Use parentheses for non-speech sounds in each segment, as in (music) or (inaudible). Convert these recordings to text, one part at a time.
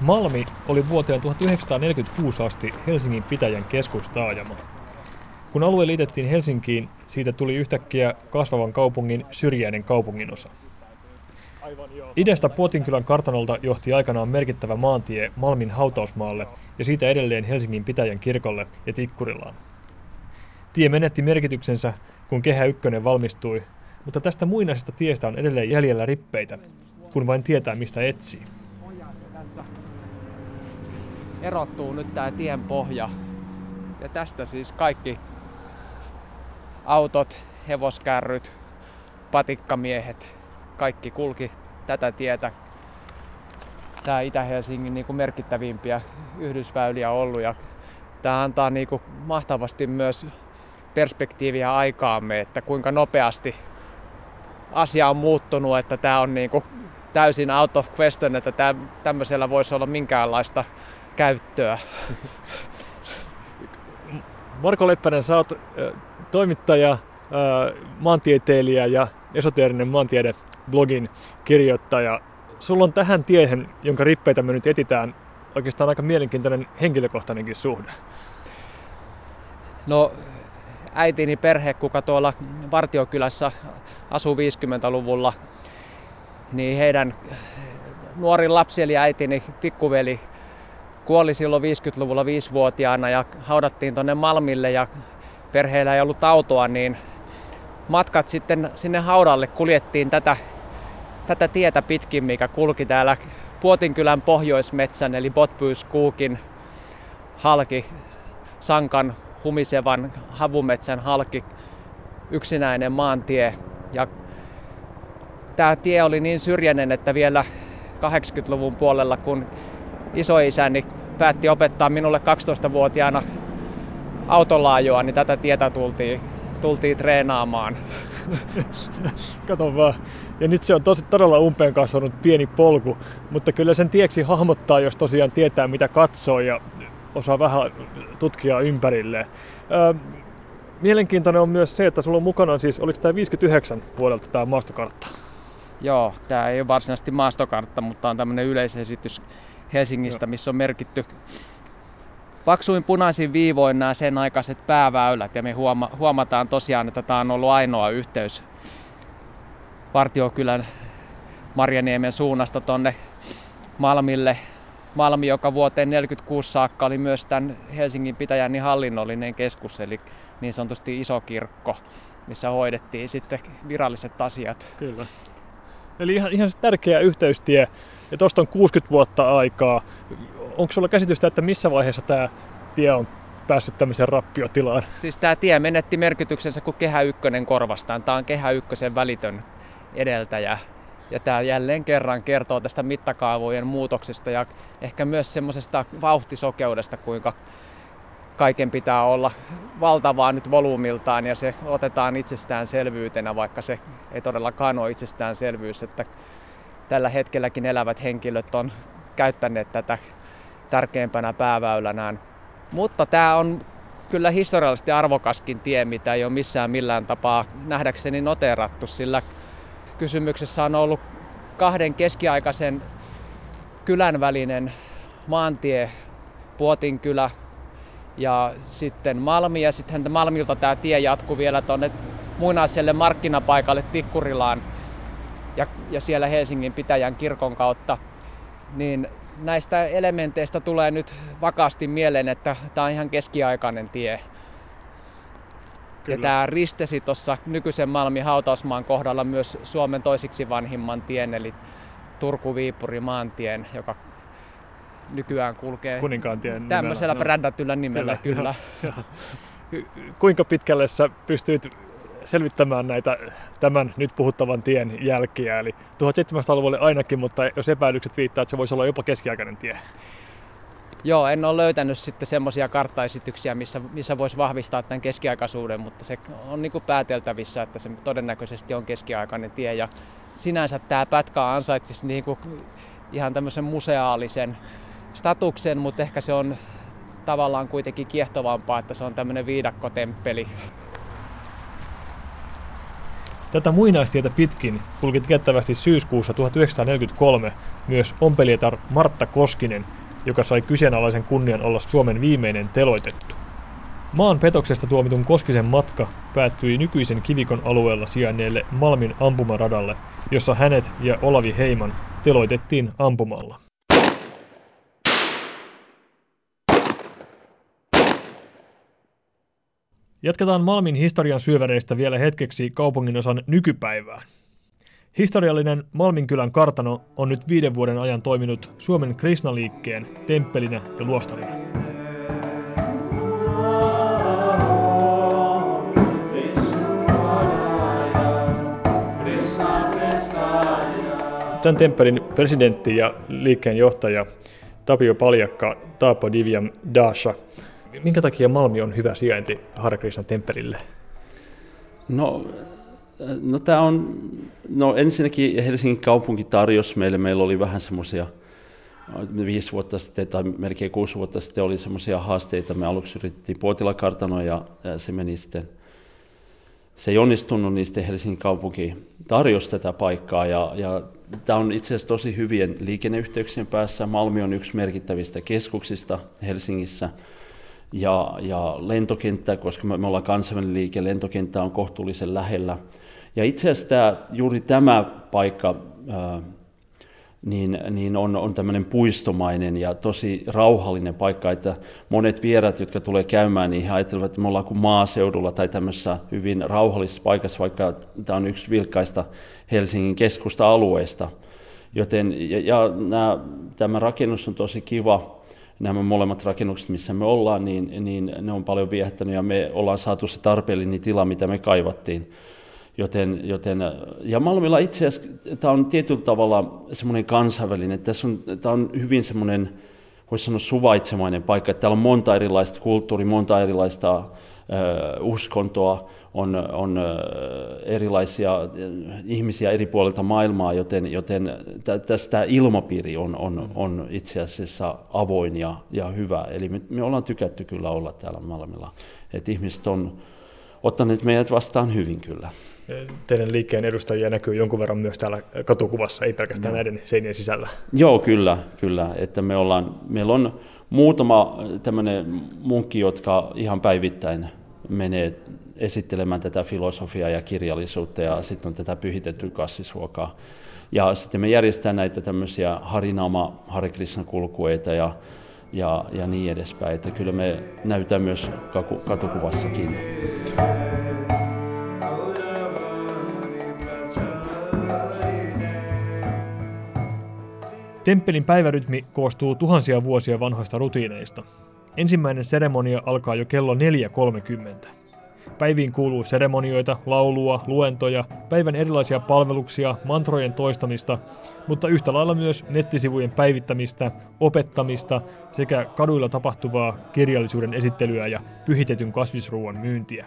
Malmi oli vuoteen 1946 asti Helsingin pitäjän keskustaajama. Kun alue liitettiin Helsinkiin, siitä tuli yhtäkkiä kasvavan kaupungin syrjäinen kaupunginosa. Idästä Puotinkylän kartanolta johti aikanaan merkittävä maantie Malmin hautausmaalle ja siitä edelleen Helsingin pitäjän kirkolle ja Tikkurilaan. Tie menetti merkityksensä, kun Kehä Ykkönen valmistui, mutta tästä muinaisesta tiestä on edelleen jäljellä rippeitä, kun vain tietää mistä etsii. Erottuu nyt tämä tien pohja. Ja tästä siis kaikki autot, hevoskärryt, patikkamiehet, kaikki kulki tätä tietä. Tämä Itä-Helsingin niin kuin merkittävimpiä yhdysväyliä ollut ja tämä antaa niin kuin mahtavasti myös perspektiiviä aikaamme, että kuinka nopeasti asia on muuttunut, että tämä on niin kuin täysin out of question, että tämmöisellä voisi olla minkäänlaista käyttöä. Marko Leppänen, sä oot toimittaja, maantieteilijä ja esoteerinen maantiede blogin kirjoittaja. Sulla on tähän tiehen, jonka rippeitä me nyt etitään, oikeastaan aika mielenkiintoinen henkilökohtainenkin suhde. No äitini perhe, kuka tuolla Vartiokylässä asuu 50-luvulla, niin heidän nuorin lapsi eli äitini pikkuveli kuoli silloin 50-luvulla viisivuotiaana ja haudattiin tuonne Malmille ja perheellä ei ollut autoa, niin matkat sitten sinne haudalle kuljettiin tätä, tätä tietä pitkin, mikä kulki täällä Puotinkylän pohjoismetsän eli Botbyyskuukin halki, Sankan humisevan havumetsän halki, yksinäinen maantie. Ja tämä tie oli niin syrjäinen, että vielä 80-luvun puolella, kun isoisäni päätti opettaa minulle 12-vuotiaana autolaajoa, niin tätä tietä tultiin, tultiin treenaamaan. (laughs) Kato vaan. Ja nyt se on tosi, todella umpeen kasvanut pieni polku, mutta kyllä sen tieksi hahmottaa, jos tosiaan tietää mitä katsoo ja osaa vähän tutkia ympärilleen. Öö, mielenkiintoinen on myös se, että sulla on mukana siis, oliko tämä 59 vuodelta tämä maastokartta? Joo, tämä ei ole varsinaisesti maastokartta, mutta on tämmöinen yleisesitys Helsingistä, missä on merkitty paksuin punaisin viivoin nämä sen aikaiset pääväylät ja me huoma- huomataan tosiaan, että tämä on ollut ainoa yhteys Vartiokylän Marjaniemen suunnasta tonne Malmille. Malmi, joka vuoteen 1946 saakka oli myös tämän Helsingin pitäjän niin hallinnollinen keskus, eli niin sanotusti iso kirkko, missä hoidettiin sitten viralliset asiat. Kyllä. Eli ihan, ihan tärkeä yhteystie, ja tuosta on 60 vuotta aikaa. Onko sulla käsitystä, että missä vaiheessa tämä tie on päässyt tämmöiseen rappiotilaan? Siis tämä tie menetti merkityksensä, kun Kehä Ykkönen korvastaan. Tämä on Kehä Ykkösen välitön edeltäjä. Ja tämä jälleen kerran kertoo tästä mittakaavojen muutoksesta ja ehkä myös semmoisesta vauhtisokeudesta, kuinka kaiken pitää olla valtavaa nyt volyymiltaan ja se otetaan itsestäänselvyytenä, vaikka se ei todellakaan ole itsestäänselvyys, että tällä hetkelläkin elävät henkilöt on käyttäneet tätä tärkeimpänä pääväylänään. Mutta tämä on kyllä historiallisesti arvokaskin tie, mitä ei ole missään millään tapaa nähdäkseni noterattu, sillä kysymyksessä on ollut kahden keskiaikaisen kylän välinen maantie, Puotinkylä ja sitten Malmi ja sitten Malmilta tämä tie jatkuu vielä tuonne muinaiselle markkinapaikalle Tikkurilaan ja, ja siellä Helsingin pitäjän kirkon kautta, niin näistä elementeistä tulee nyt vakaasti mieleen, että tämä on ihan keskiaikainen tie. Kyllä. Ja tämä ristesi tuossa nykyisen Malmin hautausmaan kohdalla myös Suomen toisiksi vanhimman tien, eli Turku-Viipuri maantien, joka nykyään kulkee Kuninkaantien tämmöisellä nimellä. brändätyllä nimellä, kyllä. kyllä. Kuinka pitkälle sä pystyit selvittämään näitä tämän nyt puhuttavan tien jälkiä. Eli 1700-luvulle ainakin, mutta jos epäilykset viittaa, että se voisi olla jopa keskiaikainen tie. Joo, en ole löytänyt sitten semmoisia karttaesityksiä, missä, missä voisi vahvistaa tämän keskiaikaisuuden, mutta se on niin kuin pääteltävissä, että se todennäköisesti on keskiaikainen tie. Ja sinänsä tämä pätkä ansaitsisi niin kuin ihan tämmöisen museaalisen statuksen, mutta ehkä se on tavallaan kuitenkin kiehtovampaa, että se on tämmöinen viidakkotemppeli Tätä muinaistietä pitkin kulki tiettävästi syyskuussa 1943 myös ompelietar Martta Koskinen, joka sai kyseenalaisen kunnian olla Suomen viimeinen teloitettu. Maan petoksesta tuomitun Koskisen matka päättyi nykyisen kivikon alueella sijainneelle Malmin ampumaradalle, jossa hänet ja Olavi Heiman teloitettiin ampumalla. Jatketaan Malmin historian syöväreistä vielä hetkeksi kaupungin osan nykypäivään. Historiallinen Malminkylän kartano on nyt viiden vuoden ajan toiminut Suomen Krisnaliikkeen temppelinä ja luostarina. Tämän temppelin presidentti ja liikkeen johtaja Tapio Paljakka Taapo Diviam Dasha Minkä takia Malmi on hyvä sijainti Hare Krishna temppelille? No, no tämä on, no ensinnäkin Helsingin kaupunki tarjosi meille, meillä oli vähän semmoisia, viisi vuotta sitten tai melkein kuusi vuotta sitten oli semmoisia haasteita. Me aluksi yritettiin Puotilakartanoa ja se meni sitten, se ei onnistunut, niin sitten Helsingin kaupunki tarjosi tätä paikkaa ja, ja tämä on itse asiassa tosi hyvien liikenneyhteyksien päässä. Malmi on yksi merkittävistä keskuksista Helsingissä ja, ja lentokenttä, koska me, me ollaan kansainvälinen liike, lentokenttä on kohtuullisen lähellä. Ja itse asiassa tämä, juuri tämä paikka ää, niin, niin on, on tämmöinen puistomainen ja tosi rauhallinen paikka, että monet vierat, jotka tulee käymään, niin he ajattelevat, että me ollaan kuin maaseudulla tai tämmöisessä hyvin rauhallisessa paikassa, vaikka tämä on yksi vilkkaista Helsingin keskusta-alueesta. Joten, ja, ja nämä, tämä rakennus on tosi kiva, nämä molemmat rakennukset, missä me ollaan, niin, niin ne on paljon viehättänyt ja me ollaan saatu se tarpeellinen tila, mitä me kaivattiin. Joten, joten, ja Malmilla itse asiassa tämä on tietyllä tavalla semmoinen kansainvälinen, tässä on, tämä on hyvin semmoinen, voisi sanoa suvaitsemainen paikka, että täällä on monta erilaista kulttuuria, monta erilaista uskontoa, on, on erilaisia ihmisiä eri puolilta maailmaa, joten, joten tästä ilmapiiri on, on, on itse asiassa avoin ja, ja hyvä. Eli me, me ollaan tykätty kyllä olla täällä Malmilla. että ihmiset on ottaneet meidät vastaan hyvin kyllä. Teidän liikkeen edustajia näkyy jonkun verran myös täällä katukuvassa, ei pelkästään no. näiden seinien sisällä. Joo, kyllä, kyllä. Että me ollaan, meillä on muutama tämmöinen munkki, jotka ihan päivittäin menee esittelemään tätä filosofiaa ja kirjallisuutta ja sitten on tätä pyhitettyä kasvisruokaa. Ja sitten me järjestetään näitä tämmöisiä Harinama, Harikrishna kulkueita ja, ja, ja niin edespäin. Että kyllä me näytään myös katukuvassakin. Temppelin päivärytmi koostuu tuhansia vuosia vanhoista rutiineista. Ensimmäinen seremonia alkaa jo kello 4.30. Päiviin kuuluu seremonioita, laulua, luentoja, päivän erilaisia palveluksia, mantrojen toistamista, mutta yhtä lailla myös nettisivujen päivittämistä, opettamista sekä kaduilla tapahtuvaa kirjallisuuden esittelyä ja pyhitetyn kasvisruuan myyntiä.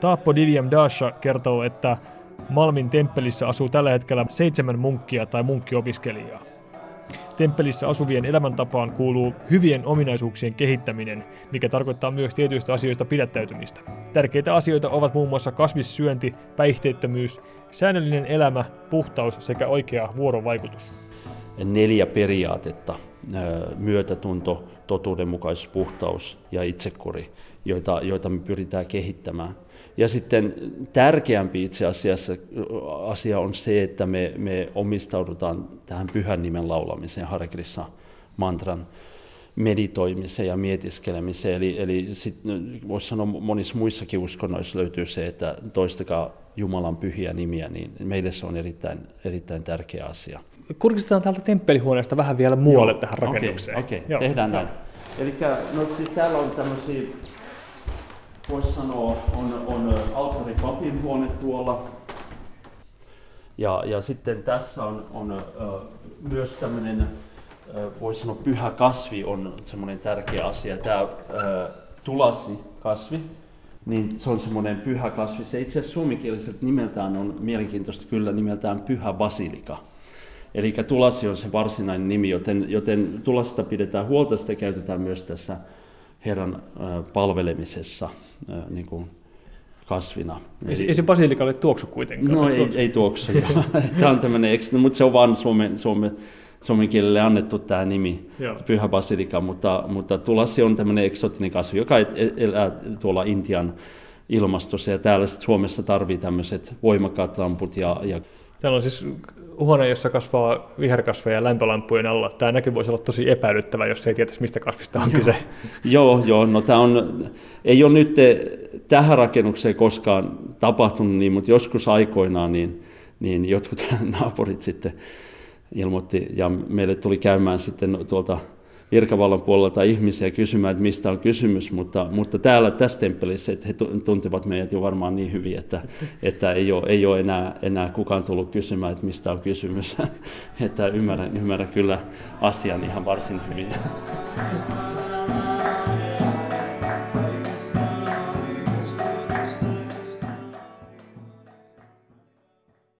Taappo Diviam Dasha kertoo, että Malmin temppelissä asuu tällä hetkellä seitsemän munkkia tai munkkiopiskelijaa. Temppelissä asuvien elämäntapaan kuuluu hyvien ominaisuuksien kehittäminen, mikä tarkoittaa myös tietyistä asioista pidättäytymistä. Tärkeitä asioita ovat muun muassa kasvissyönti, päihteettömyys, säännöllinen elämä, puhtaus sekä oikea vuorovaikutus. Neljä periaatetta, myötätunto, totuudenmukaisuus, puhtaus ja itsekuri, joita, joita me pyritään kehittämään. Ja sitten tärkeämpi itse asiassa asia on se, että me, me omistaudutaan tähän pyhän nimen laulamiseen, Hare Krishna mantran meditoimiseen ja mietiskelemiseen. Eli, eli sit, voisi sanoa monissa muissakin uskonnoissa löytyy se, että toistakaa Jumalan pyhiä nimiä, niin meille se on erittäin, erittäin tärkeä asia. Kurkistetaan täältä temppelihuoneesta vähän vielä muualle Joo, tähän rakennukseen. Okei, okay, okay. tehdään näin. Eli no, siis täällä on tämmöisiä voisi sanoa, on, on alttari papin huone tuolla. Ja, ja sitten tässä on, on ö, myös tämmöinen, voisi sanoa, pyhä kasvi on semmoinen tärkeä asia. Tämä ö, tulasi kasvi, niin se on semmoinen pyhä kasvi. Se itse asiassa suomenkieliseltä nimeltään on mielenkiintoista kyllä nimeltään pyhä basilika. Eli tulasi on se varsinainen nimi, joten, joten tulasista pidetään huolta, sitä käytetään myös tässä Herran palvelemisessa niin kuin kasvina. Ei, ei se basilikalle tuoksu kuitenkaan. No ei, ei tuoksu. (laughs) tämä on tämmöinen, mutta se on vain suomen, suomen, suomen kielelle annettu tämä nimi, Joo. pyhä basilika, mutta, mutta tulasi on tämmöinen eksotinen kasvi, joka elää tuolla Intian ilmastossa ja täällä Suomessa tarvii tämmöiset voimakkaat lamput ja, ja Täällä on siis huone, jossa kasvaa viherkasveja lämpölampujen alla. Tämä näky voisi olla tosi epäilyttävä, jos ei tietäisi, mistä kasvista on kyse. joo, joo. No, tämä on, ei ole nyt tähän rakennukseen koskaan tapahtunut niin, mutta joskus aikoinaan niin, niin jotkut (laughs) naapurit sitten ilmoitti, ja meille tuli käymään sitten tuolta virkavallan puolelta ihmisiä kysymään, että mistä on kysymys, mutta, mutta täällä tässä temppelissä, että he tuntevat meidät jo varmaan niin hyvin, että, että ei, ole, ei ole enää, enää kukaan tullut kysymään, että mistä on kysymys. (laughs) että ymmärrän, ymmärrän kyllä asian ihan varsin hyvin. (laughs)